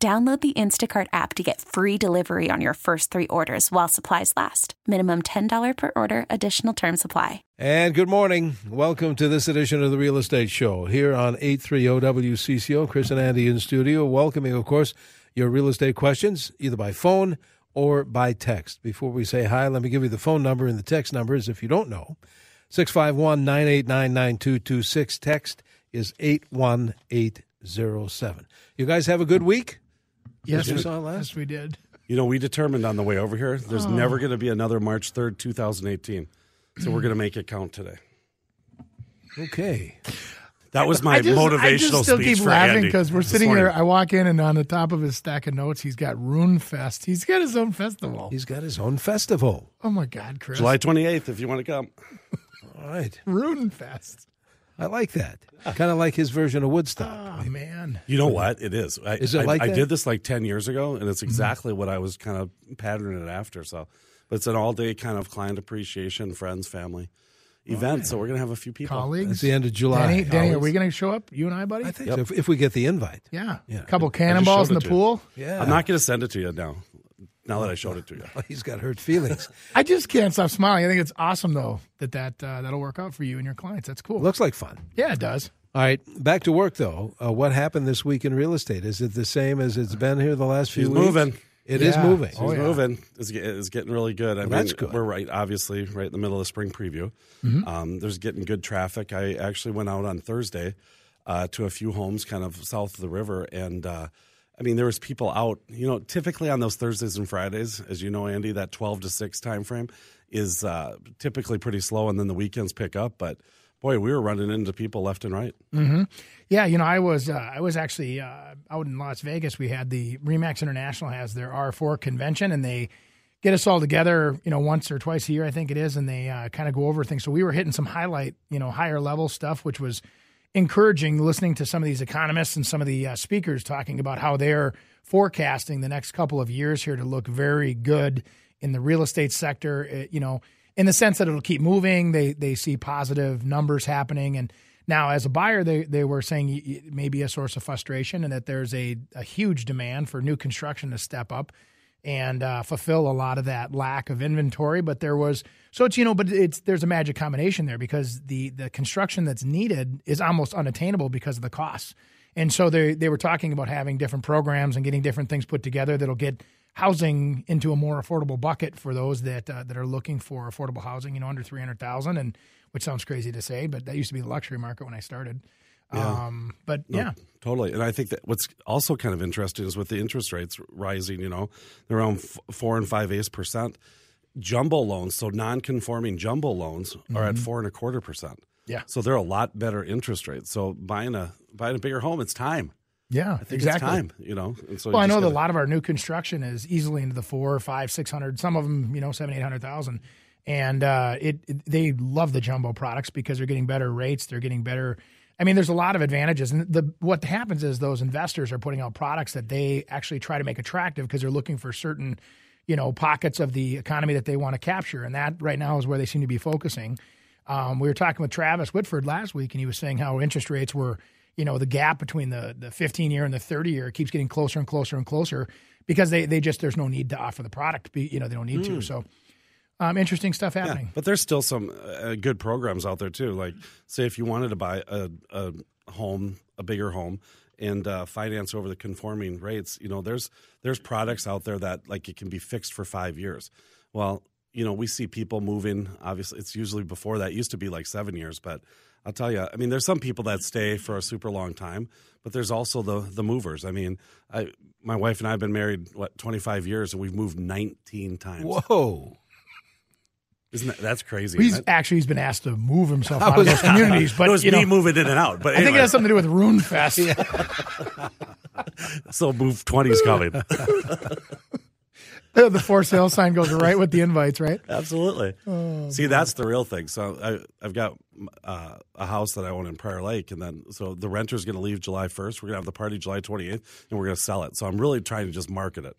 Download the Instacart app to get free delivery on your first three orders while supplies last. Minimum $10 per order, additional term supply. And good morning. Welcome to this edition of the Real Estate Show here on 830 WCCO. Chris and Andy in studio, welcoming, of course, your real estate questions either by phone or by text. Before we say hi, let me give you the phone number and the text numbers if you don't know. 651 989 9226. Text is 81807. You guys have a good week? Yes, you we, saw it last? yes, we did. You know, we determined on the way over here there's oh. never going to be another March 3rd, 2018. So we're going to make it count today. Okay. That was my I just, motivational I just still speech keep for laughing Andy because we're sitting morning. here. I walk in and on the top of his stack of notes, he's got Rune Fest. He's got his own festival. He's got his own festival. oh my God, Chris! July 28th, if you want to come. All right. Rune Fest. I like that. Kind of like his version of Woodstock. Oh man, You know what? It is. I, Is it I, like I that? did this like 10 years ago, and Mm-hmm. it's exactly what I was kind of patterning it after. So, but it's an all day kind of client appreciation, friends, family event. So, we're going to have a few people. colleagues. It's the end of July. Danny, Danny, are we going to show up? You and I, buddy? I think so. If, if we get the invite. yeah. Yeah. A couple cannonballs in the to you. pool. Yeah. I'm not going to send it to you now, now that I showed it to you. He's got hurt feelings. I just can't stop smiling. I think it's awesome though that that uh, that'll work out for you and your clients. That's cool. Looks like fun. yeah, it does. All right, back to work though. Uh, what happened this week in real estate? Is it the same as it's been here the last few She's weeks? moving. It is Yeah. moving. Oh, It's yeah. moving. It's, it's getting really good. I mean, that's good. we're right, obviously, right in the middle of spring preview. Mm-hmm. Um, there's getting good traffic. I actually went out on Thursday uh, to a few homes kind of south of the river, and uh, I mean, there was people out. You know, typically on those Thursdays and Fridays, as you know, Andy, that 12 to 6 time frame is uh, typically pretty slow, and then the weekends pick up. But boy, we were running into people left and right. Yeah, you know, I was uh, I was actually uh, out in Las Vegas. We had the Remax International has their R4 convention, and they get us all together, you know, once or twice a year, I think it is, and they uh, kind of go over things. So we were hitting some highlight, you know, higher level stuff, which was encouraging. Listening to some of these economists and some of the uh, speakers talking about how they're forecasting the next couple of years here to look very good in the real estate sector. It- you know, in the sense that it'll keep moving. They they see positive numbers happening and. Now, as a buyer, they, they were saying it may be a source of frustration and that there's a, a huge demand for new construction to step up and uh, fulfill a lot of that lack of inventory. But there was so it's you know, but it's there's a magic combination there because the the construction that's needed is almost unattainable because of the costs. And so they they were talking about having different programs and getting different things put together that'll get housing into a more affordable bucket for those that uh, that are looking for affordable housing. You know, under three hundred thousand, and which sounds crazy to say, but that used to be the luxury market when I started. Um, but yeah, Totally. And I think that what's also kind of interesting is with the interest rates rising, you know, they're around f- four and five eighths percent. Jumbo loans, so non conforming jumbo loans, are at four and a quarter percent. Mm-hmm. Yeah. So they're a lot better interest rates. So buying a buying a bigger home, it's time. yeah, I think exactly. it's time, you know. So Well, you I know that a lot of our new construction is easily into the four, five, six hundred. Some of them, you know, seven, eight hundred thousand, and uh, it, it they love the jumbo products because they're getting better rates. They're getting better. I mean, there's a lot of advantages, and the what happens is those investors are putting out products that they actually try to make attractive because they're looking for certain, you know, pockets of the economy that they want to capture, and that right now is where they seem to be focusing. Um, we were talking with Travis Whitford last week, and he was saying how interest rates were, you know, the gap between the the 15 year and the 30 year keeps getting closer and closer and closer because they they just there's no need to offer the product. You know, they don't need to. So, um, interesting stuff happening. But there's still some uh, good programs out there too. Like, say if you wanted to buy a, a home, a bigger home, and uh, finance over the conforming rates, you know, there's there's products out there that like it can be fixed for five years. Well, you know, we see people moving. Obviously, it's usually before that. It used to be like seven years, but I'll tell you, I mean, there's some people that stay for a super long time, but there's also the the movers. I mean, I my wife and I have been married what 25 years, and we've moved 19 times. Whoa. Isn't that that's crazy? He's isn't actually he's been asked to move himself out of those communities, but it was you me know, moving in and out. But I think it has something to do with Rune Fest. so move 20's coming. the for sale sign goes right with the invites, right? Absolutely. See, that's the real thing. So I, I've got uh, a house that I own in Prior Lake, and then so the renter's going to leave July 1st. We're going to have the party July 28th, and we're going to sell it. So I'm really trying to just market it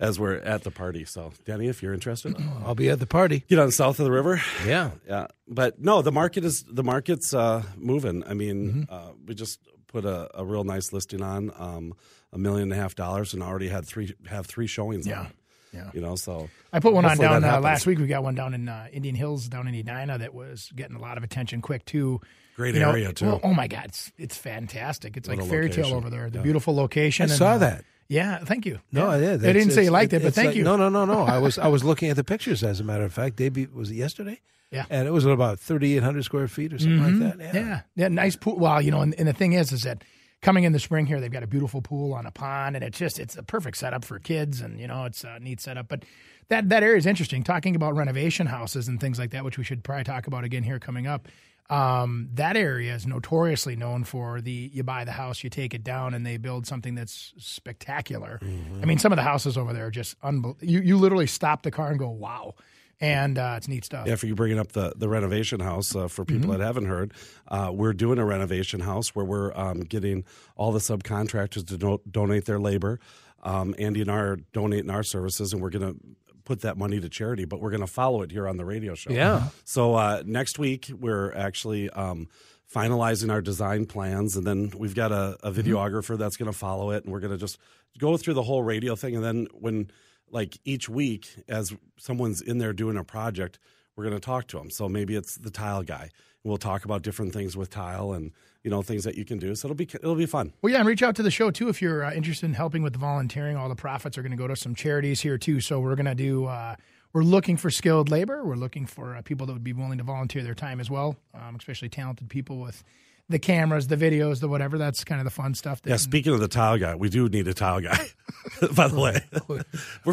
as we're at the party. So, Danny, if you're interested, I'll be at the party. get on south of the river. Yeah. Yeah, but no, the market is the market's uh, moving. I mean, Mm-hmm. uh, we just put a, a real nice listing on um, a million and a half dollars, and already had three have three showings. Yeah. on. Yeah. you know. So I put one on down uh, last week. We got one down in uh, Indian Hills, down in Edina, that was getting a lot of attention quick too. Great You know, area, too. well, oh my God, it's it's fantastic. It's What like a fairy tale over there. The Yeah. beautiful location. I and, saw uh, that. Yeah, thank you. No, yeah. I did. I didn't say you liked it, but thank like- you. No, no, no, no. I was I was looking at the pictures. As a matter of fact, Debut was it yesterday? Yeah. and it was about thirty eight hundred square feet or something like that. Yeah. Mm-hmm. Yeah, yeah, nice pool. Well, you know, and, and the thing is, is that coming in the spring here, they've got a beautiful pool on a pond, and it's just it's a perfect setup for kids, and you know, it's a neat setup. But that that area is interesting. Talking about renovation houses and things like that, which we should probably talk about again here coming up. Um, that area is notoriously known for the you buy the house, you take it down, and they build something that's spectacular. Mm-hmm. I mean, some of the houses over there are just unbelievable. You you literally stop the car and go, wow. And uh, it's neat stuff. Yeah, for you bringing up the, the renovation house, uh, for people Mm-hmm. that haven't heard, uh, we're doing a renovation house where we're um, getting all the subcontractors to do- donate their labor. Um, Andy and I are donating our services, and we're going to put that money to charity, but we're going to follow it here on the radio show. Yeah. So uh, next week, we're actually um, finalizing our design plans, and then we've got a, a videographer that's going to follow it, and we're going to just go through the whole radio thing. And then when, like, each week, as someone's in there doing a project, we're going to talk to them. So maybe it's the tile guy. We'll talk about different things with tile and you know things that you can do. So it'll be it'll be fun. Well, yeah, and reach out to the show too if you're uh, interested in helping with the volunteering. All the profits are going to go to some charities here too. So we're going to do. Uh, we're looking for skilled labor. We're looking for uh, people that would be willing to volunteer their time as well, um, especially talented people with the cameras, the videos, the whatever. That's kind of the fun stuff. That Yeah. Speaking of the tile guy, we do need a tile guy. By the way, we're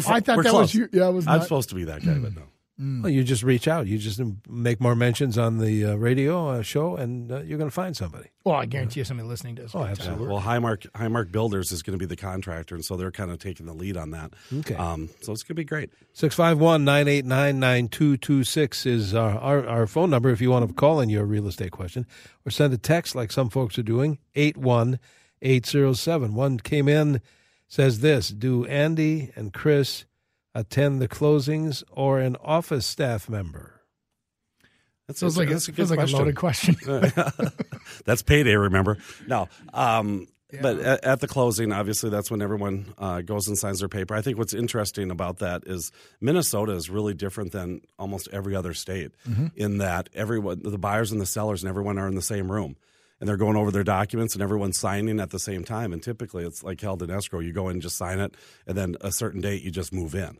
I thought we're that close. was you. Yeah, it was I'm supposed to be that guy, but no. Well, you just reach out. You just make more mentions on the uh, radio uh, show, and uh, you're going to find somebody. Well, I guarantee you, somebody listening does. Oh, Yeah, absolutely. well, Highmark Highmark Builders is going to be the contractor, and so they're kind of taking the lead on that. Okay. Um, so it's going to be great. 651 989 9226 is our, our, our phone number if you want to call in your real estate question or send a text like some folks are doing 81807. One came in, says this Do Andy and Chris attend the closings or an office staff member? That sounds like, that's a, feels like question. a loaded question. that's payday, remember? No. Um, But at, at the closing, obviously, that's when everyone uh, goes and signs their paper. I think what's interesting about that is Minnesota is really different than almost every other state in that everyone, the buyers and the sellers and everyone are in the same room. And they're going over their documents and everyone's signing at the same time. And typically it's like held in escrow. You go in, and just sign it, and then a certain date you just move in.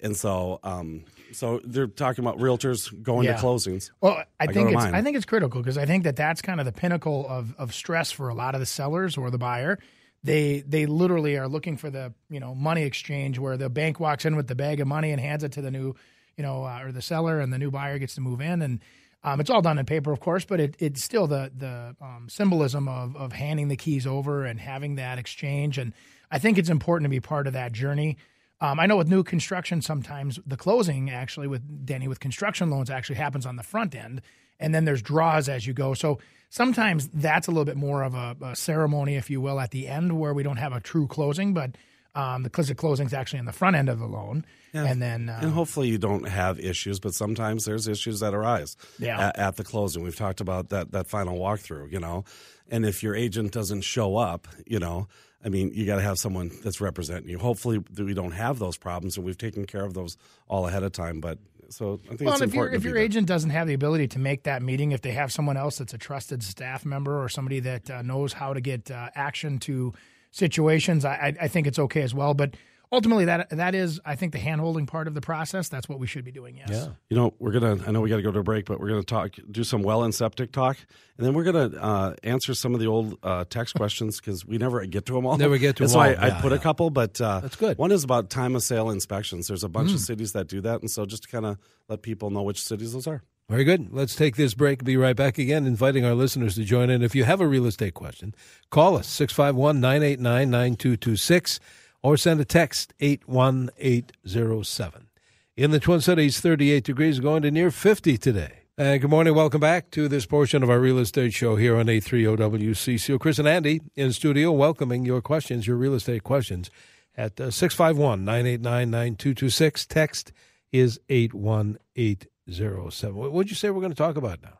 And so, um, so they're talking about realtors going Yeah. to closings. Well, I go think it's mine. I think it's critical because I think that that's kind of the pinnacle of of stress for a lot of the sellers or the buyer. They they literally are looking for the you know money exchange where the bank walks in with the bag of money and hands it to the new you know uh, or the seller and the new buyer gets to move in and um, it's all done in paper of course but it, it's still the the um, symbolism of of handing the keys over and having that exchange and I think it's important to be part of that journey. Um, I know with new construction, sometimes the closing actually with Danny with construction loans actually happens on the front end, and then there's draws as you go. So sometimes that's a little bit more of a, a ceremony, if you will, at the end where we don't have a true closing, but um, the closing closing is actually on the front end of the loan, and then uh, And hopefully you don't have issues, but sometimes there's issues that arise Yeah. at, at the closing. We've talked about that that final walkthrough, you know. And if your agent doesn't show up, you know, I mean, you got to have someone that's representing you. Hopefully we don't have those problems, and we've taken care of those all ahead of time. But so I think Well, it's if, if your agent doesn't have the ability to make that meeting, if they have someone else that's a trusted staff member or somebody that uh, knows how to get uh, action to situations, I, I- I think it's okay as well. But ultimately, that that is, I think, the handholding part of the process. That's what we should be doing. Yes. You know, we're gonna. I know we got to go to a break, but we're gonna talk, do some well and septic talk, and then we're gonna uh, answer some of the old uh, text questions because we never get to them all. Never get to And them so I, all. I Yeah, put a couple, but uh, That's good. One is about time of sale inspections. There's a bunch of cities that do that, and so just to kind of let people know which cities those are. Very good. Let's take this break. Be right back again, inviting our listeners to join in. If you have a real estate question, call us 651 989 9226 or send a text 81807. In the Twin Cities, 38 degrees, going to near 50 today. And good morning. Welcome back to this portion of our real estate show here on 830WCCO. Chris and Andy in studio welcoming your questions, your real estate questions at uh, 651 989 9226. Text is 81807. What would you say we're going to talk about now?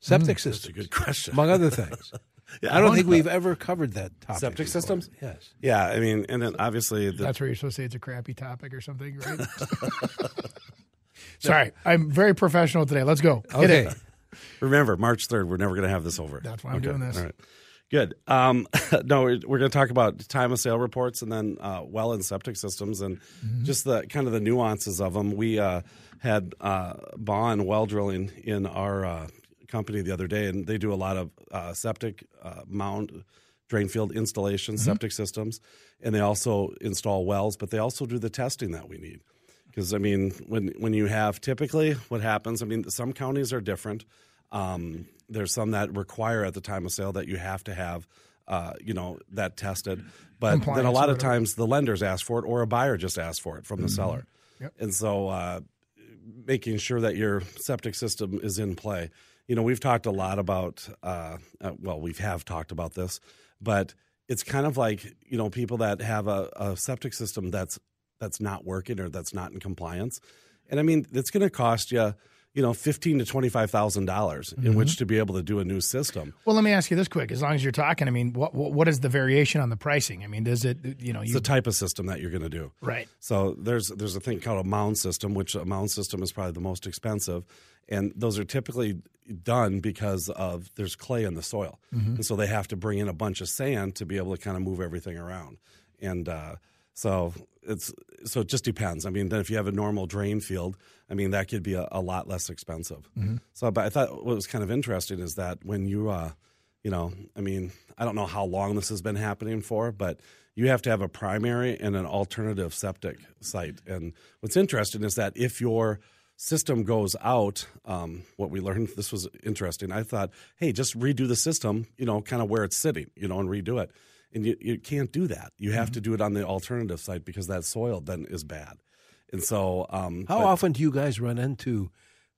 Septic systems That's a good question. among other things. Yeah, I don't think we've ever covered that topic. Septic before. systems? Yes. Yeah, I mean, and then obviously the, That's where you're supposed to say it's a crappy topic or something, right? Sorry, I'm very professional today. Let's go. Okay. remember March third. We're never going to have this over. That's why I'm doing this. Good. Um, no, we're, we're going to talk about time of sale reports and then uh, well and septic systems and Mm-hmm. just the kind of the nuances of them. We uh, had uh, Bond Well Drilling in our uh, company the other day, and they do a lot of uh, septic uh, mound drain field installations, Mm-hmm. septic systems, and they also install wells, but they also do the testing that we need. Because I mean, when when you have typically what happens, I mean, some counties are different. Um, there's some that require at the time of sale that you have to have, uh, you know, that tested. But then a lot of times the lenders ask for it, or a buyer just asks for it Mm-hmm. from the seller. Yep. And so, uh, making sure that your septic system is in play. You know, we've talked a lot about, uh, uh, well, we have talked about this, but it's kind of like you know people that have a, a septic system that's that's not working or that's not in compliance, and I mean it's going to cost you, you know, fifteen to twenty five thousand dollars in which to be able to do a new system. Well, let me ask you this quick. As long as you're talking, I mean, what what, what is the variation on the pricing? I mean, does it, you know, It's you the type of system that you're going to do. right? So there's there's a thing called a mound system, which a mound system is probably the most expensive, and those are typically done because of there's clay in the soil, and so they have to bring in a bunch of sand to be able to kind of move everything around, and uh, so it's so it just depends. I mean, then if you have a normal drain field, I mean that could be a, a lot less expensive. So, but I thought what was kind of interesting is that when you uh, you know, I mean, I don't know how long this has been happening for, but you have to have a primary and an alternative septic site. And what's interesting is that if your system goes out, um, what we learned, this was interesting. I thought, hey, just redo the system, you know, kind of where it's sitting, you know, and redo it. And you, you can't do that. You have to do it on the alternative site because that soil then is bad. And so, um, How but- often do you guys run into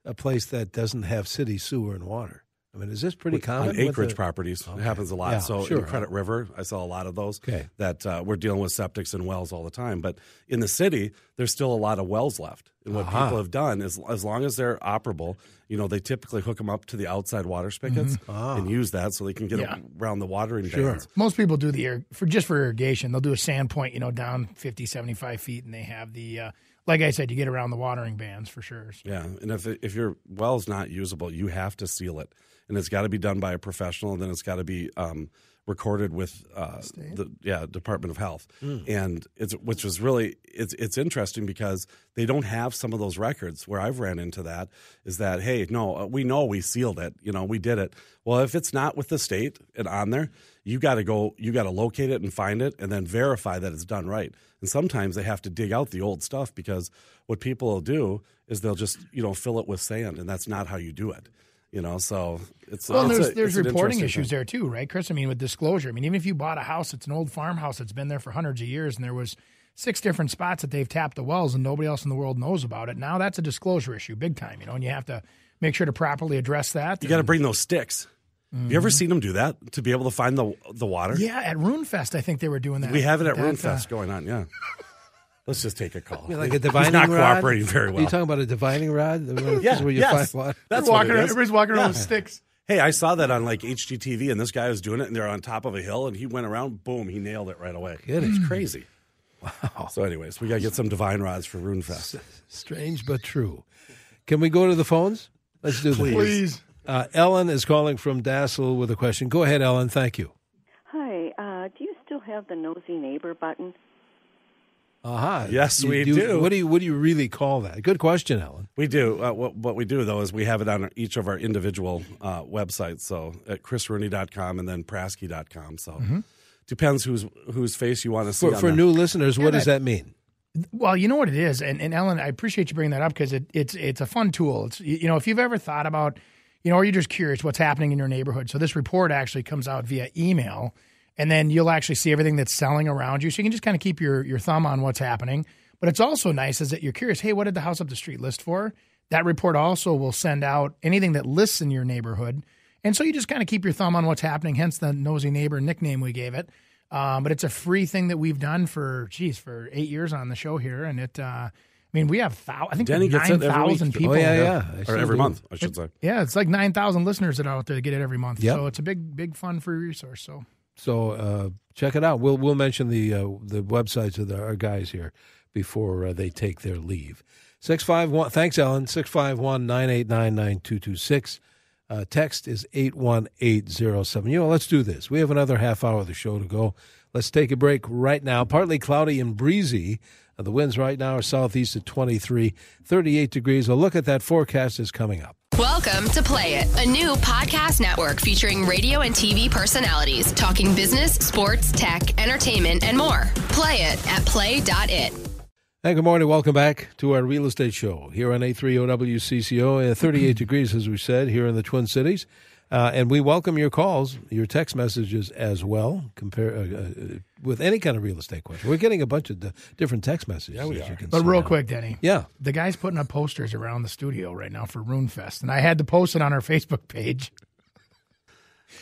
a place that doesn't have city sewer and water? I mean, is this pretty common? on acreage the- properties. Okay. It happens a lot. Yeah, so sure. in Credit River, I saw a lot of those. Okay. That uh, we're dealing with septics and wells all the time. But in the city, there's still a lot of wells left. And what Aha. people have done is, as long as they're operable, you know, they typically hook them up to the outside water spigots and use that so they can get Yeah. around the watering Mm-hmm. Ah. Sure. bands. Most people do the ir- for just for irrigation. They'll do a sand point, you know, down 50, 75 feet, and they have the, uh, like I said, you get around the watering bands for sure. So- Yeah, and if if your well's not usable, you have to seal it, and it's got to be done by a professional, and then it's got to be um, recorded with uh, the yeah Department of Health, and it's which was really it's it's interesting because they don't have some of those records. Where I've ran into that is that hey, no, uh, we know we sealed it, you know, we did it. Well, if it's not with the state and on there, you got to go, you got to locate it and find it, and then verify that it's done right. And sometimes they have to dig out the old stuff because what people will do is they'll just you know fill it with sand, and that's not how you do it. You know, so it's Well, it's there's a- there's reporting issues thing. there too, right, Chris? I mean, with disclosure. I mean, even if you bought a house, it's an old farmhouse that's been there for hundreds of years, and there was six different spots that they've tapped the wells, and nobody else in the world knows about it. Now that's a disclosure issue, big time. You know, and you have to make sure to properly address that. You got to bring those sticks. Have you ever seen them do that to be able to find the the water? Mm-hmm. Yeah, at Runefest, I think they were doing that. We have it at That, uh, going on. Yeah. Let's just take a call. I mean, like a divining He's not rod? cooperating very well. Are well. you talking about a divining rod? This Yeah, where you yes. find? That's They're what walking around, everybody's walking around Yeah. with sticks. Hey, I saw that on like HGTV, and this guy was doing it, and they're on top of a hill, and he went around, boom, he nailed it right away. Kidding. It's crazy. Wow. So, anyways, we got to get some divine rods for Runefest. Strange but true. Can we go to the phones? Let's do that. Please. Uh, Ellen is calling from Dassel with a question. Go ahead, Ellen. Thank you. Hi, uh, do you still have the nosy neighbor button? Aha. Yes, You- we you- do. What do you What do you really call that? Good question, Ellen. We do. Uh, what, what we do, though, is we have it on each of our individual uh, websites. So at chrisrooney.com and then prasky.com. So depends whose whose face you want to see. For, on for new listeners, what does that- that mean? Well, you know what it is, and, and Ellen, I appreciate you bringing that up because it, it's it's a fun tool. It's you know if you've ever thought about, you know, or you're just curious what's happening in your neighborhood. So this report actually comes out via email, and then you'll actually see everything that's selling around you. So you can just kind of keep your your thumb on what's happening. But it's also nice is that you're curious. Hey, what did the house up the street list for? That report also will send out anything that lists in your neighborhood, and so you just kind of keep your thumb on what's happening. Hence the nosy neighbor nickname we gave it. Um, but it's a free thing that we've done for, geez, for eight years on the show here, and it. Uh, I mean, we have thou- I think Denny gets nine it every week. thousand people. Oh yeah, yeah. I or every do. month, I should say. Yeah, it's like nine thousand listeners that are out there that get it every month. Yep. So it's a big, big fun free resource. So So uh, check it out. We'll we'll mention the uh, the websites of the, our guys here before uh, they take their leave. Six five one. Thanks, Ellen. Six five one nine eight nine nine two two six. Uh, text is eight one eight zero seven. You know, let's do this. We have another half hour of the show to go. Let's take a break right now. Partly cloudy and breezy. Uh, the winds right now are southeast at 23, 38 degrees. A look at that forecast is coming up. Welcome to Play It, a new podcast network featuring radio and TV personalities talking business, sports, tech, entertainment, and more. Play it at play.it. Hey, good morning. Welcome back to our real estate show here on 830WCCO. 38 degrees, as we said, here in the Twin Cities. Uh, and we welcome your calls, your text messages as well, compare uh, uh, with any kind of real estate question. We're getting a bunch of d- different text messages. Yeah, we are. but real quick, Denny. Yeah. The guy's putting up posters around the studio right now for RuneFest, and I had to post it on our Facebook page.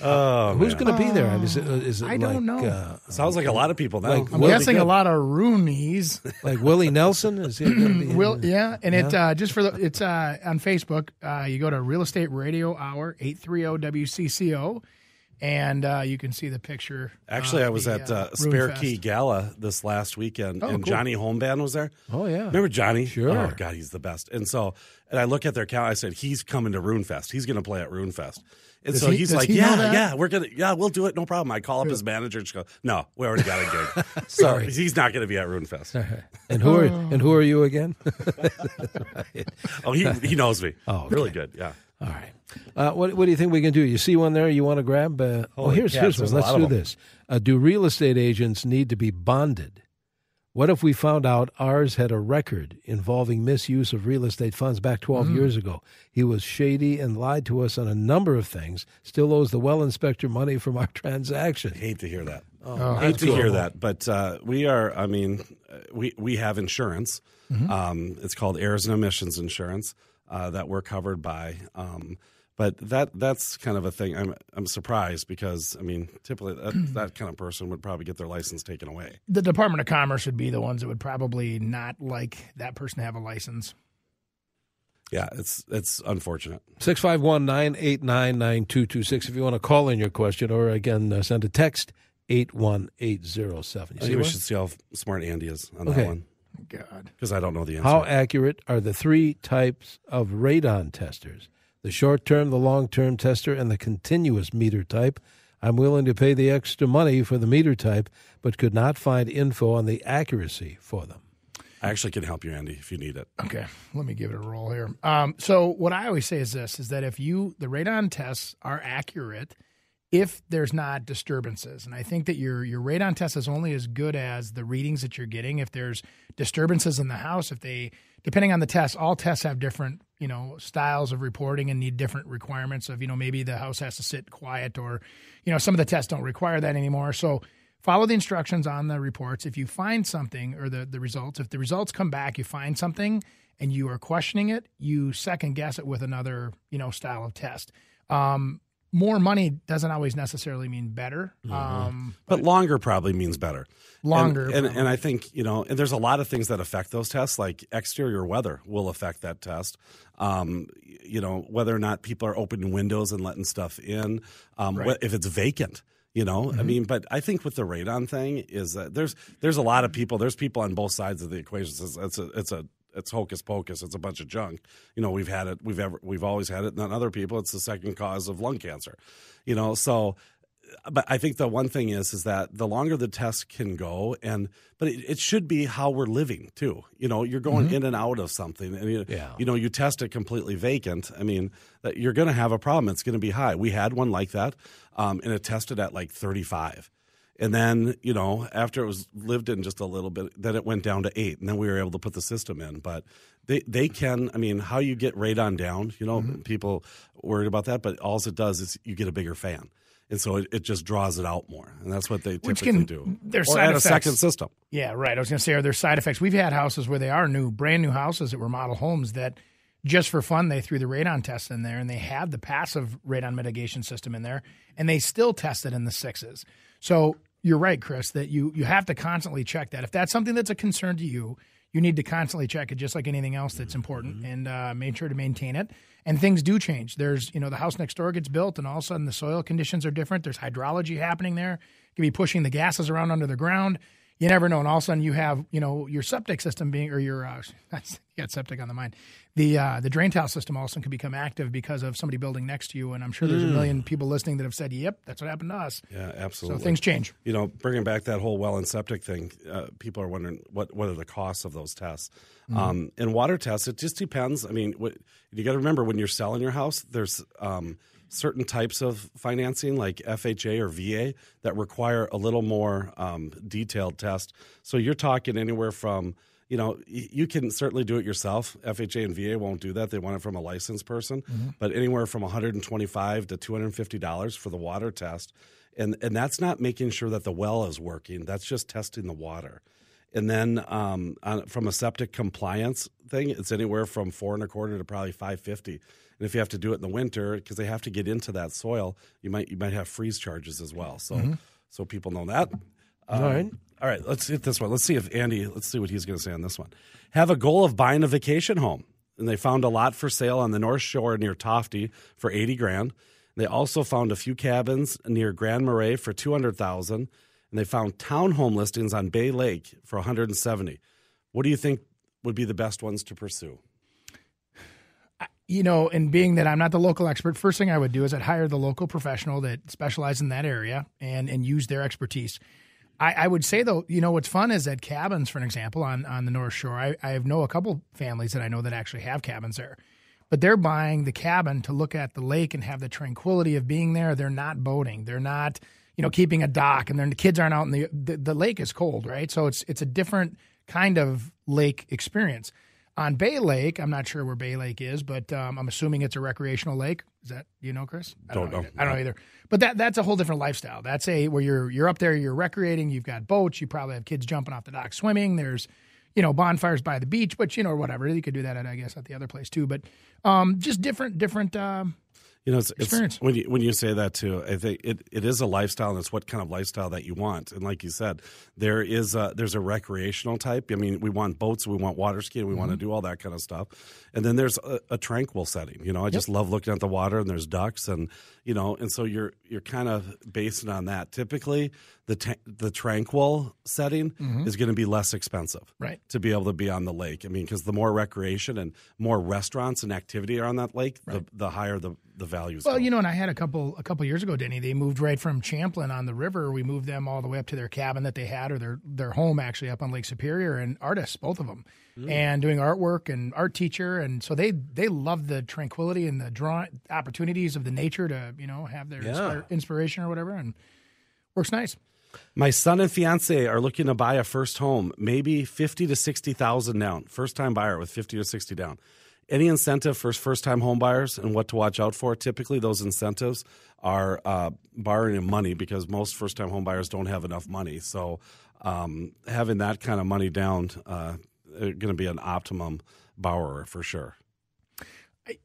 Oh, Who's man. going to be there? I mean, is it, uh, it I like, don't know. Uh, Sounds like a lot of people now. Like, I'm guessing a lot of Roonies. like Willie Nelson? Is he going to be? Will yeah, and it uh, just for the it's uh, on Facebook. Uh, you go to Real Estate Radio Hour eight three zero WCCO, and uh, you can see the picture. Actually, of I was the, at uh, uh, Spare. Key Gala this last weekend, Oh, and cool. Johnny Holm Band was there. Oh, yeah. Remember Johnny? Sure. Oh God, he's the best. And so, and I look at their count. I said, he's coming to Runefest. He's going to play at Runefest. And Does so he- he's like, he yeah, yeah, we're gonna, yeah, we'll do it, no problem. I call up his manager and she goes, no, we already got a gig. so Sorry. he's not going to be at Runefest. And who are and who are you again? oh, he he knows me. Oh, okay. really good. Yeah. All right. Uh, what What do you think we can do? You see one there you want to grab? Uh, oh, here's cats, here's one. Let's do this. Uh, do real estate agents need to be bonded? What if we found out ours had a record involving misuse of real estate funds back 12 Mm. years ago? He was shady and lied to us on a number of things. Still owes the well inspector money from our transaction. Hate to hear that. Oh, hate to that's hear that, but uh, we are. I mean, uh, we we have insurance. Mm-hmm. Um, it's called errors and omissions insurance uh, that we're covered by. Um, but that that's kind of a thing. I'm I'm surprised because I mean, typically that, that kind of person would probably get their license taken away. The Department of Commerce would be the ones that would probably not like that person to have a license. Yeah, it's it's unfortunate. 651 989 9226 if you want to call in your question or again uh, send a text 81807. I think we should see how smart Andy is on Okay. that one God. because I don't know the answer. How accurate are the three types of radon testers? The short term, the long term tester, and the continuous meter type. I'm willing to pay the extra money for the meter type, but could not find info on the accuracy for them. I actually can help you, Andy, if you need it. Okay, let me give it a roll here. Um, so what I always say is this: is that if you the radon tests are accurate, if there's not disturbances, and I think that your your radon test is only as good as the readings that you're getting. If there's disturbances in the house, if they depending on the test, all tests have different you know styles of reporting and need different requirements of you know maybe the house has to sit quiet or you know some of the tests don't require that anymore. So follow the instructions on the reports. If you find something or the, the results, if the results come back, you find something and you are questioning it, you second guess it with another, you know, style of test. Um, more money doesn't always necessarily mean better. Um, But longer probably means better. Longer, And, and, and I think, you know, and there's a lot of things that affect those tests, like exterior weather will affect that test. Um, you know, whether or not people are opening windows and letting stuff in, um, Right. if it's vacant. You know, Mm-hmm. I mean, but I think with the radon thing is that there's there's a lot of people. There's people on both sides of the equation. It's, it's a it's a it's hocus pocus. It's a bunch of junk. You know, we've had it. We've ever we've always had it. And on other people, it's the second cause of lung cancer. You know, so but I think the one thing is is that the longer the test can go, and but it, it should be how we're living too. You know, you're going in and out of something, and you, Yeah. you know, you test it completely vacant. I mean, you're going to have a problem. It's going to be high. We had one like that, um, and it tested at like 35. And then, you know, after it was lived in just a little bit, then it went down to eight. And then we were able to put the system in. But they, they can, I mean, how you get radon down, you know, Mm-hmm. people worried about that, but all it does is you get a bigger fan. And so it, it just draws it out more. And that's what they Which typically can- do. there's or side add effects. a second system. Yeah, right. I was going to say, are there side effects? We've had houses where they are new, brand new houses that were model homes that just for fun they threw the radon test in there and they had the passive radon mitigation system in there and they still tested in the sixes. So you're right, Chris, that you you have to constantly check that. If that's something that's a concern to you, you need to constantly check it, just like anything else that's important, and uh, make sure to maintain it. And things do change. There's, you know, the house next door gets built, and all of a sudden the soil conditions are different. There's hydrology happening there. It can be pushing the gases around under the ground. You never know. And all of a sudden you have, you know, your septic system being, or your, uh, you got septic on the mind. The uh, the drain tile system also can become active because of somebody building next to you. And I'm sure there's a million people listening that have said, "Yep, that's what happened to us." Yeah, absolutely. So things change. you know, bringing back that whole well and septic thing, uh, people are wondering what what are the costs of those tests. Um, in water tests, it just depends. I mean, what, you got to remember when you're selling your house, there's um, certain types of financing like FHA or VA that require a little more um, detailed test. So you're talking anywhere from you know, you can certainly do it yourself. FHA and VA won't do that; they want it from a licensed person. But anywhere from 125 to 250 dollars for the water test, and and that's not making sure that the well is working. That's just testing the water. And then um, on, from a septic compliance thing, it's anywhere from four and a quarter to probably five fifty. And if you have to do it in the winter because they have to get into that soil, you might you might have freeze charges as well. So so people know that. Um, All right. All right, let's hit this one. Let's see if Andy, let's see what he's going to say on this one. Have a goal of buying a vacation home. And they found a lot for sale on the North Shore near Tofte for 80 grand. They also found a few cabins near Grand Marais for 200,000 and they found townhome listings on Bay Lake for 170. What do you think would be the best ones to pursue? you know, and being that I'm not the local expert, first thing I would do is I'd hire the local professional that specializes in that area and and use their expertise. I, I would say though, you know, what's fun is that cabins, for an example, on on the North Shore. I, I know a couple families that I know that actually have cabins there, but they're buying the cabin to look at the lake and have the tranquility of being there. They're not boating. They're not, you know, keeping a dock, and then the kids aren't out in the, the the lake is cold, right? So it's it's a different kind of lake experience. On Bay Lake, I'm not sure where Bay Lake is, but um, I'm assuming it's a recreational lake. Is that you know, Chris? I Don't know. either. I don't know either. But that that's a whole different lifestyle. That's a where you're you're up there, you're recreating. You've got boats. You probably have kids jumping off the dock swimming. There's you know bonfires by the beach, but you know whatever. You could do that at I guess at the other place too. But um, just different different. Um, You know, it's, it's Experience. when you when you say that too. I think it, it is a lifestyle, and it's what kind of lifestyle that you want. And like you said, there is a, there's a recreational type. I mean, we want boats, we want water skiing, we want to mm-hmm. do all that kind of stuff. And then there's a, a tranquil setting. You know, I just love looking at the water, and there's ducks, and you know, and so you're you're kind of basing on that. Typically, the ta- the tranquil setting mm-hmm. is going to be less expensive, Right. To be able to be on the lake. I mean, because the more recreation and more restaurants and activity are on that lake, the the higher the the values. Well, go. you know, and I had a couple a couple years ago, Denny. They moved right from Champlin on the river. We moved them all the way up to their cabin that they had, or their their home actually up on Lake Superior, and artists, both of them, and doing artwork and art teacher, and so they they love the tranquility and the draw opportunities of the nature to you know have their inspire, inspiration or whatever, and works nice. My son and fiance are looking to buy a first home, maybe fifty to sixty thousand down. First time buyer with fifty to sixty down. Any incentive for first time home buyers and what to watch out for? Typically, those incentives are uh, borrowing money because most first time home buyers don't have enough money. So, um, having that kind of money down, uh, Uh, going to be an optimum borrower for sure.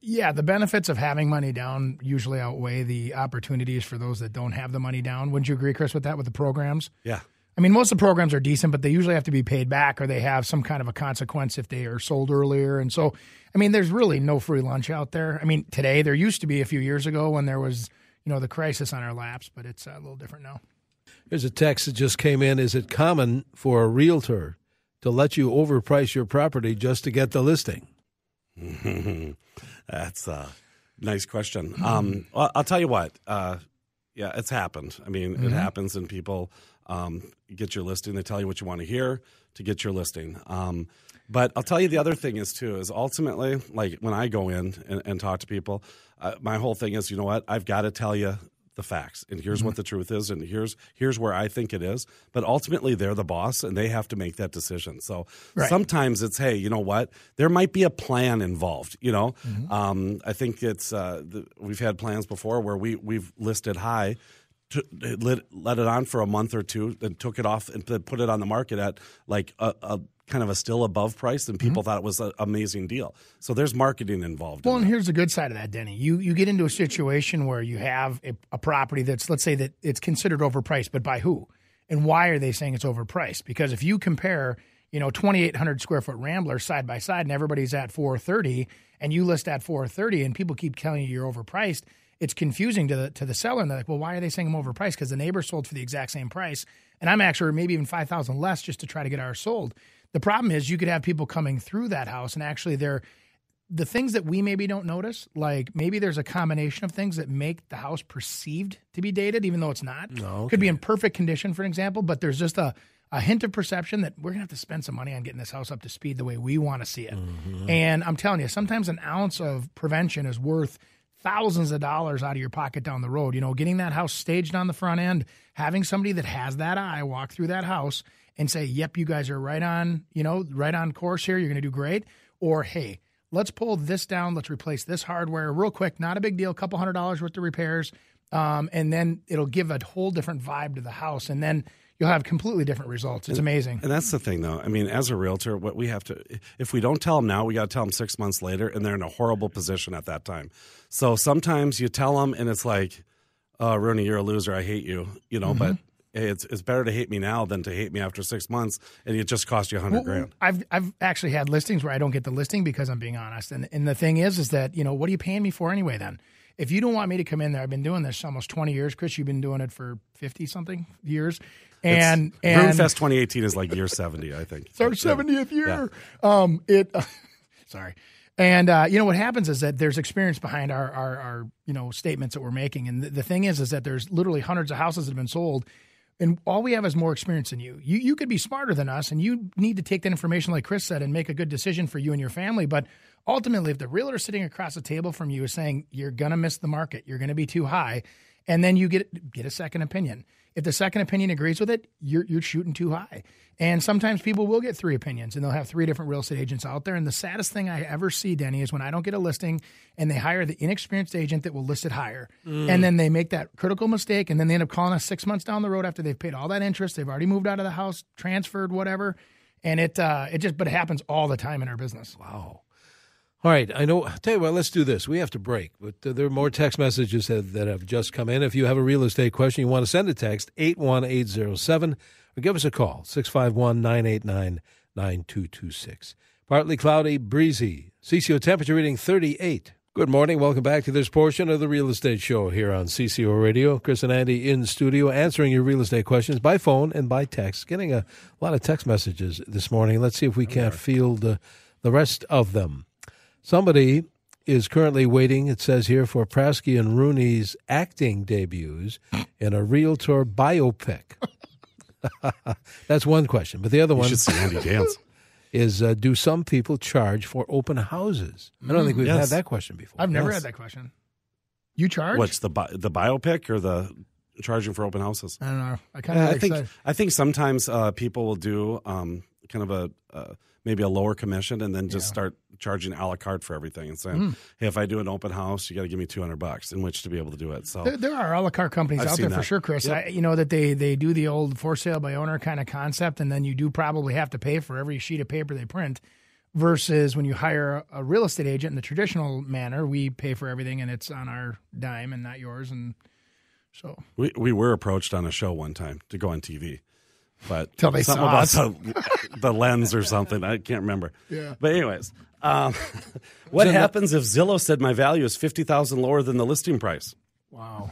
Yeah, the benefits of having money down usually outweigh the opportunities for those that don't have the money down. Wouldn't you agree, Chris, with that with the programs? Yeah. I mean, most of the programs are decent, but they usually have to be paid back or they have some kind of a consequence if they are sold earlier. And so, I mean, there's really no free lunch out there. I mean, today there used to be a few years ago when there was, you know, the crisis on our laps, but it's uh, a little different now. Here's a text that just came in. Is it common for a realtor to let you overprice your property just to get the listing? That's a nice question. Um, well, I'll tell you what. Uh, yeah, it's happened. I mean, it happens, and people um, get your listing. They tell you what you want to hear to get your listing. Um, but I'll tell you the other thing is too is ultimately like when I go in and, and talk to people, uh, my whole thing is you know what I've got to tell you the facts and here's Mm-hmm. what the truth is and here's here's where I think it is. But ultimately, they're the boss and they have to make that decision. So Right. sometimes it's hey, you know what? There might be a plan involved. You know, Mm-hmm. um, I think it's uh, the, we've had plans before where we we've listed high. To, let, let it on for a month or two, then took it off and put it on the market at like a, a kind of a still above price, and people thought it was an amazing deal. So there's marketing involved. Mm-hmm. Well, in and that. here's the good side of that, Denny. You you get into a situation where you have a, a property that's let's say that it's considered overpriced, but by who? And why are they saying it's overpriced? Because if you compare, you know, 2,800 square foot Rambler side by side, and everybody's at 430, and you list at 430, and people keep telling you you're overpriced, it's confusing to the to the seller. And they're like, well, why are they saying I'm overpriced? Because the neighbor sold for the exact same price, and I'm actually maybe even 5,000 less just to try to get ours sold. The problem is you could have people coming through that house, and actually they're the things that we maybe don't notice, like maybe there's a combination of things that make the house perceived to be dated, even though it's not. Oh, could be in perfect condition, for an example, but there's just a, a hint of perception that we're gonna have to spend some money on getting this house up to speed the way we want to see it. Mm-hmm. And I'm telling you, sometimes an ounce of prevention is worth thousands of dollars out of your pocket down the road. You know, getting that house staged on the front end, having somebody that has that eye walk through that house and say, "Yep, you guys are right on, you know, right on course here. You're going to do great." Or, "Hey, let's pull this down. Let's replace this hardware real quick. Not a big deal. A couple hundred dollars worth of repairs, um, and then it'll give a whole different vibe to the house, and then you'll have completely different results. It's amazing. And that's the thing, though. I mean, as a realtor, what we have to, if we don't tell them now, we got to tell them six months later, and they're in a horrible position at that time. So sometimes you tell them, and it's like, oh, Rooney, you're a loser. I hate you. You know, but hey, it's, it's better to hate me now than to hate me after six months, and it just cost you a hundred grand. I've I've actually had listings where I don't get the listing because I'm being honest. And and the thing is, is that you know what are you paying me for anyway? Then, if you don't want me to come in there, I've been doing this almost 20 years. Chris, you've been doing it for 50 something years, and and RuneFest 2018 is like year 70, I think. it's our 70th year. Um, it sorry. And uh, you know what happens is that there's experience behind our, our, our you know statements that we're making, and the, the thing is is that there's literally hundreds of houses that have been sold, and all we have is more experience than you. You you could be smarter than us, and you need to take that information, like Chris said, and make a good decision for you and your family. But ultimately, if the realtor sitting across the table from you is saying you're gonna miss the market, you're gonna be too high, and then you get get a second opinion. If the second opinion agrees with it, you're you're shooting too high. And sometimes people will get three opinions, and they'll have three different real estate agents out there. And the saddest thing I ever see, Denny, is when I don't get a listing, and they hire the inexperienced agent that will list it higher, and then they make that critical mistake, and then they end up calling us six months down the road after they've paid all that interest, they've already moved out of the house, transferred, whatever, and it uh, it just but it happens all the time in our business. Wow. All right, I know. Tell you what, let's do this. We have to break, but uh, there are more text messages that, that have just come in. If you have a real estate question, you want to send a text, 81807, or give us a call, 651 989 9226. Partly cloudy, breezy. CCO temperature reading 38. Good morning. Welcome back to this portion of the Real Estate Show here on CCO Radio. Chris and Andy in studio answering your real estate questions by phone and by text. Getting a lot of text messages this morning. Let's see if we can't field uh, the rest of them. Somebody is currently waiting, it says here, for Prasky and Rooney's acting debuts in a realtor biopic. That's one question. But the other You one should see Andy dance. is uh, do some people charge for open houses? I don't think we've Yes. had that question before. I've never Yes. had that question. You charge? What's the bi- the biopic or the charging for open houses? I don't know. I kind Yeah, of I think I think sometimes uh, people will do um, kind of a uh, maybe a lower commission and then just start charging a la carte for everything and saying, Hmm. "Hey, if I do an open house, you got to give me two hundred bucks in which to be able to do it." So There, there are a la carte companies I've out there for sure, Chris. Yep. I, you know that they they do the old for sale by owner kind of concept, and then you do probably have to pay for every sheet of paper they print. Versus when you hire a, a real estate agent in the traditional manner, we pay for everything and it's on our dime and not yours. And so we we were approached on a show one time to go on TV, but Till they something saw about the, the lens or something. I can't remember. Yeah. But anyways, um, what happens if Zillow said my value is fifty thousand lower than the listing price? wow,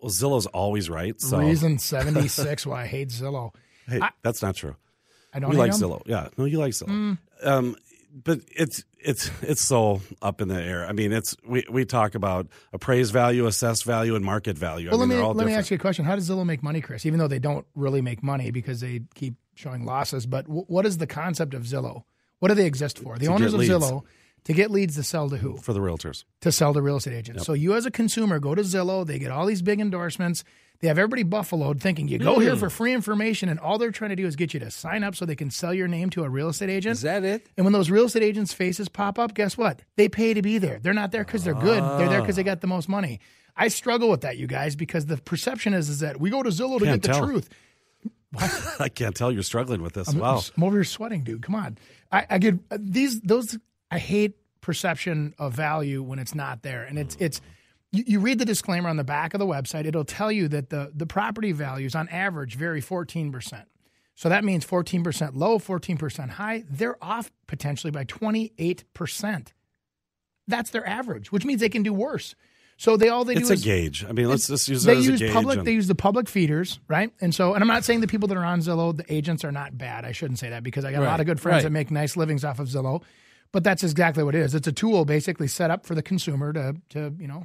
Well, Zillow's always right. So reason seventy six why I hate Zillow. hey, I- that's not true. I don't We hate like 'em. Zillow. Yeah, no, you like Zillow. Mm. Um, but it's it's it's so up in the air. I mean, it's we, we talk about appraised value, assessed value, and market value. Well, I mean, let they're me let me ask you a question. How does Zillow make money, Chris? Even though they don't really make money because they keep showing losses, but w- what is the concept of Zillow? What do they exist for? The To owners of leads. Zillow to get leads to sell to who? for the realtors. To sell to real estate agents. So you as a consumer go to Zillow, they get all these big endorsements. They have everybody buffaloed thinking you go here for free information, and all they're trying to do is get you to sign up so they can sell your name to a real estate agent. Is that it? And when those real estate agents' faces pop up, guess what? They pay to be there. They're not there because they're good. They're there because they got the most money. I struggle with that, you guys, because the perception is is that we go to Zillow to Can't get the tell. truth. I can't tell you're struggling with this. I'm, wow. I'm over here sweating, dude. Come on. I, I get uh, these those. I hate perception of value when it's not there, and it's it's. You, you read the disclaimer on the back of the website. It'll tell you that the the property values on average vary 14 percent. So that means 14 percent low, 14 percent high. They're off potentially by 28 percent. That's their average, which means they can do worse. So they all they It's do a is gauge. I mean, let's just use it they as use a gauge. public and- they use the public feeders right and so and i'm not saying the people that are on zillow the agents are not bad i shouldn't say that because i got a lot of good friends right. that make nice livings off of zillow but that's exactly what it is it's a tool basically set up for the consumer to to you know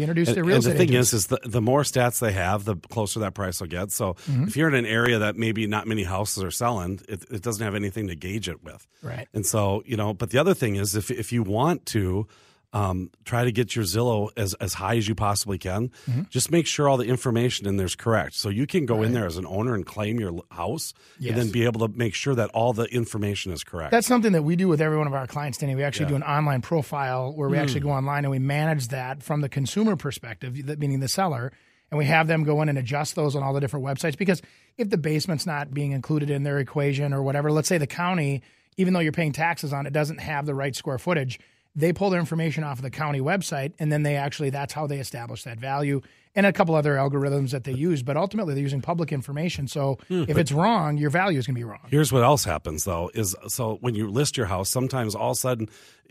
introduced and, to real and the thing agents. is, is the, the more stats they have, the closer that price will get. So Mm-hmm. if you're in an area that maybe not many houses are selling, it, it doesn't have anything to gauge it with. Right. And so, you know, but the other thing is if, if you want to um, try to get your Zillow as, as high as you possibly can, Mm-hmm. just make sure all the information in there is correct. So you can go in there as an owner and claim your house Yes. and then be able to make sure that all the information is correct. That's something that we do with every one of our clients, Danny. We actually Yeah. do an online profile where we actually go online and we manage that from the consumer perspective, meaning the seller, and we have them go in and adjust those on all the different websites. Because if the basement's not being included in their equation or whatever, let's say the county, even though you're paying taxes on it, doesn't have the right square footage, they pull their information off of the county website and then they actually that's how they establish that value and a couple other algorithms that they use. But ultimately, they're using public information. So if it's wrong, your value is going to be wrong. Here's what else happens though is so when you list your house, sometimes all of a sudden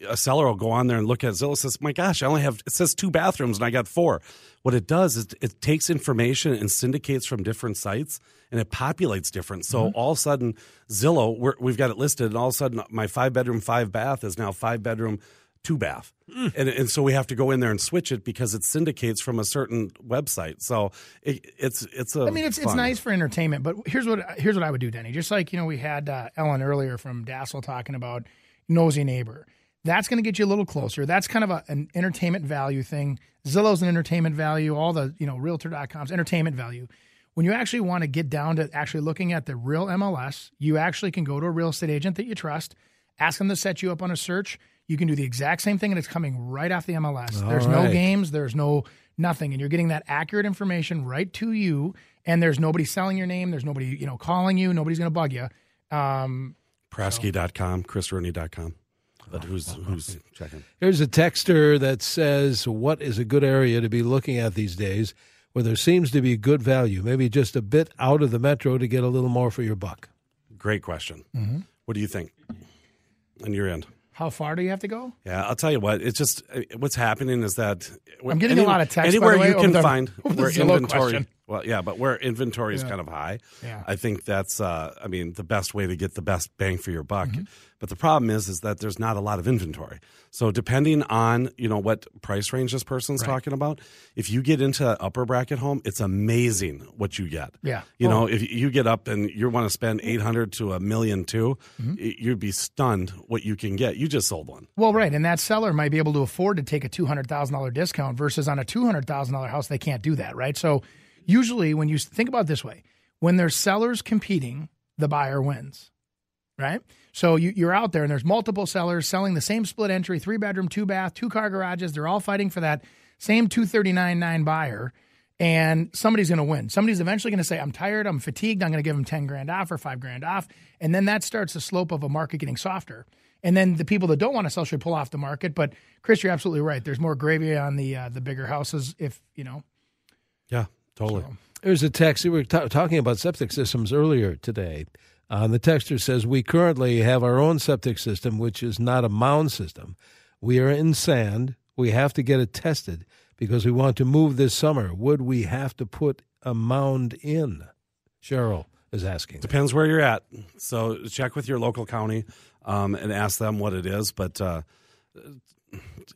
a seller will go on there and look at Zillow says, My gosh, I only have it says two bathrooms and I got four. What it does is it takes information and syndicates from different sites and it populates different. So Mm-hmm. all of a sudden Zillow, we're, we've got it listed, and all of a sudden my five bedroom, five bath is now five bedroom, two bath. Mm. And, and so we have to go in there and switch it because it syndicates from a certain website. So it, it's it's a I mean, it's it's nice for entertainment, but here's what here's what I would do, Denny. Just like you know, we had uh, Ellen earlier from Dassel talking about nosy neighbor. That's going to get you a little closer. That's kind of a, an entertainment value thing. Zillow's an entertainment value. All the you know Realtor.com's entertainment value. When you actually want to get down to actually looking at the real MLS, you actually can go to a real estate agent that you trust, ask them to set you up on a search. You can do the exact same thing, and it's coming right off the MLS. there's no games, there's no nothing, and you're getting that accurate information right to you. And there's nobody selling your name. There's nobody you know calling you. Nobody's going to bug you. Um, Prasky.com, chrisrooney.com. But who's Oh, who's checking? Here's a texter that says, What is a good area to be looking at these days where there seems to be good value? Maybe just a bit out of the metro to get a little more for your buck. Great question. Mm-hmm. What do you think? On your end. How far do you have to go? Yeah, I'll tell you what. It's just uh, what's happening is that I'm getting a lot of texts, by Anywhere way, you can the- find where inventory. question. Well, yeah, but where inventory is kind of high, Yeah. I think that's. Uh, I mean, the best way to get the best bang for your buck. Mm-hmm. But the problem is, is that there's not a lot of inventory. So depending on you know what price range this person's talking about, if you get into that upper bracket home, it's amazing what you get. Yeah. You Oh. know, if you get up and you want to spend eight hundred to a million too, Mm-hmm. you'd be stunned what you can get. You just sold one. Well, right, and that seller might be able to afford to take a two hundred thousand dollar discount versus on a two hundred thousand dollar house they can't do that, right? So usually, when you think about this way, when there's sellers competing, the buyer wins, right? So you, you're out there and there's multiple sellers selling the same split entry, three bedroom, two bath, two car garages. They're all fighting for that same two thirty nine nine buyer. And somebody's going to win. Somebody's eventually going to say, I'm tired, I'm fatigued, I'm going to give them 10 grand off or 5 grand off. And then that starts the slope of a market getting softer. And then the people that don't want to sell should pull off the market. But Chris, you're absolutely right. There's more gravy on the uh, the bigger houses if, you know, Yeah, totally. There's a text. We were ta talking about septic systems earlier today. Uh, the texter says, We currently have our own septic system, which is not a mound system. We are in sand. We have to get it tested because we want to move this summer. Would we have to put a mound in? Cheryl is asking. Depends where you're at. So check with your local county um, and ask them what it is. But uh,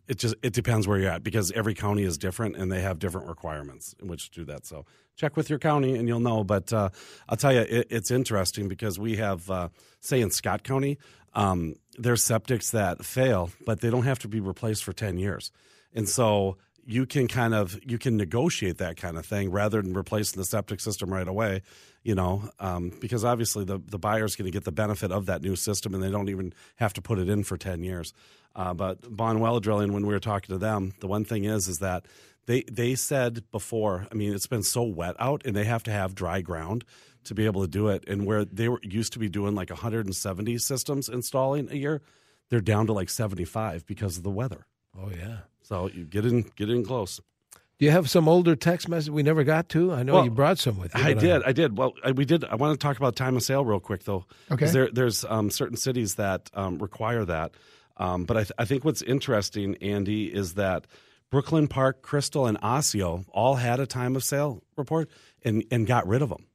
it just it depends where you're at because every county is different and they have different requirements in which to do that. So check with your county and you'll know. But uh, I'll tell you, it, it's interesting because we have, uh, say, in Scott County. Um, there's septics that fail, but they don't have to be replaced for 10 years. And so you can kind of you can negotiate that kind of thing rather than replacing the septic system right away you know um, because obviously the, the buyer is going to get the benefit of that new system and they don't even have to put it in for 10 years uh, but Bonwell drilling when we were talking to them the one thing is is that they they said before i mean it's been so wet out and they have to have dry ground to be able to do it and where they were used to be doing like 170 systems installing a year they're down to like 75 because of the weather Oh yeah. so you get in get in close. Do you have some older text message we never got to? I know Well, you brought some with you. I did, I did. Well, I, we did. I want to talk about time of sale real quick though. Okay. There, there's um, certain cities that um, require that, um, but I, th- I think what's interesting, Andy, is that Brooklyn Park, Crystal, and Osseo all had a time of sale report and and got rid of them.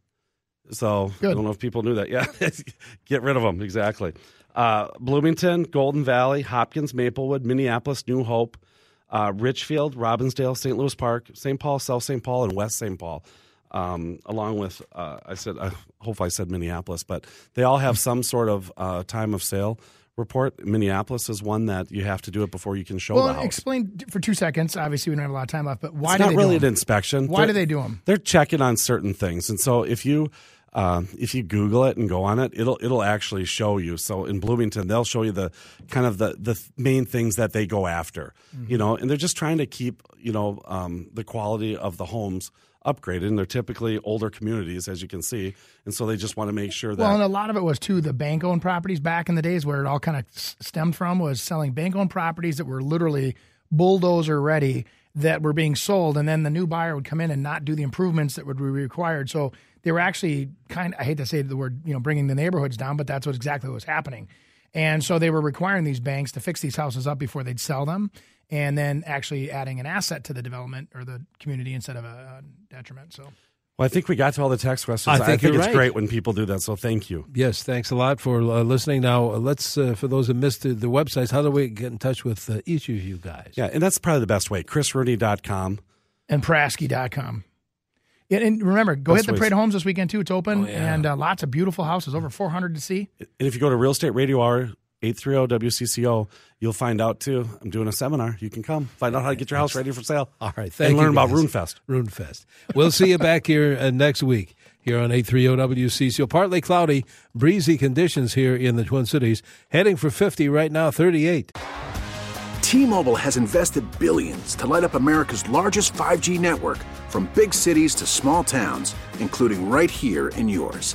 So Good. I don't know if people knew that. Yeah, get rid of them exactly. Uh, Bloomington, Golden Valley, Hopkins, Maplewood, Minneapolis, New Hope, uh, Richfield, Robbinsdale, St. Louis Park, St. Paul, South St. Paul, and West St. Paul. Um, along with, uh, I said, I hope I said Minneapolis, but they all have some sort of uh, time of sale report. Minneapolis is one that you have to do it before you can show the Well, house. explain for two seconds. Obviously, we don't have a lot of time left, but why it's do not they really do an inspection. Why do They're- they do them? They're checking on certain things, and so if you um, if you Google it and go on it, it'll it'll actually show you. So in Bloomington, they'll show you the kind of the the main things that they go after, Mm-hmm. you know, and they're just trying to keep you know um, the quality of the homes upgraded. And they're typically older communities, as you can see, and so they just want to make sure that Well, and a lot of it was too the bank owned properties back in the days where it all kind of stemmed from was selling bank owned properties that were literally bulldozer ready that were being sold, and then the new buyer would come in and not do the improvements that would be required. So they were actually kind. I hate to say the word, you know, bringing the neighborhoods down, but that's what exactly what was happening. And so they were requiring these banks to fix these houses up before they'd sell them, and then actually adding an asset to the development or the community instead of a, a detriment. So. Well, I think we got to all the text questions. I think you're it's right. great when people do that. So thank you. Yes, thanks a lot for uh, listening. Now, uh, let's uh, for those who missed the, the websites, how do we get in touch with uh, each of you guys? Yeah, and that's probably the best way. ChrisRooney.com. and Prasky.com. Yeah, and remember, go Best hit the ways. Parade Homes this weekend too. It's open Oh, yeah. and uh, lots of beautiful houses, over 400 to see. And if you go to Real Estate Radio Hour, 830 WCCO, you'll find out too. I'm doing a seminar. You can come find out how to get your house ready for sale. All right, thank and you. learn about guys. RuneFest. RuneFest. We'll see you back here uh, next week here on 830 WCCO. Partly cloudy, breezy conditions here in the Twin Cities. Heading for 50 right now, 38. T-Mobile has invested billions to light up America's largest 5G network from big cities to small towns, including right here in yours.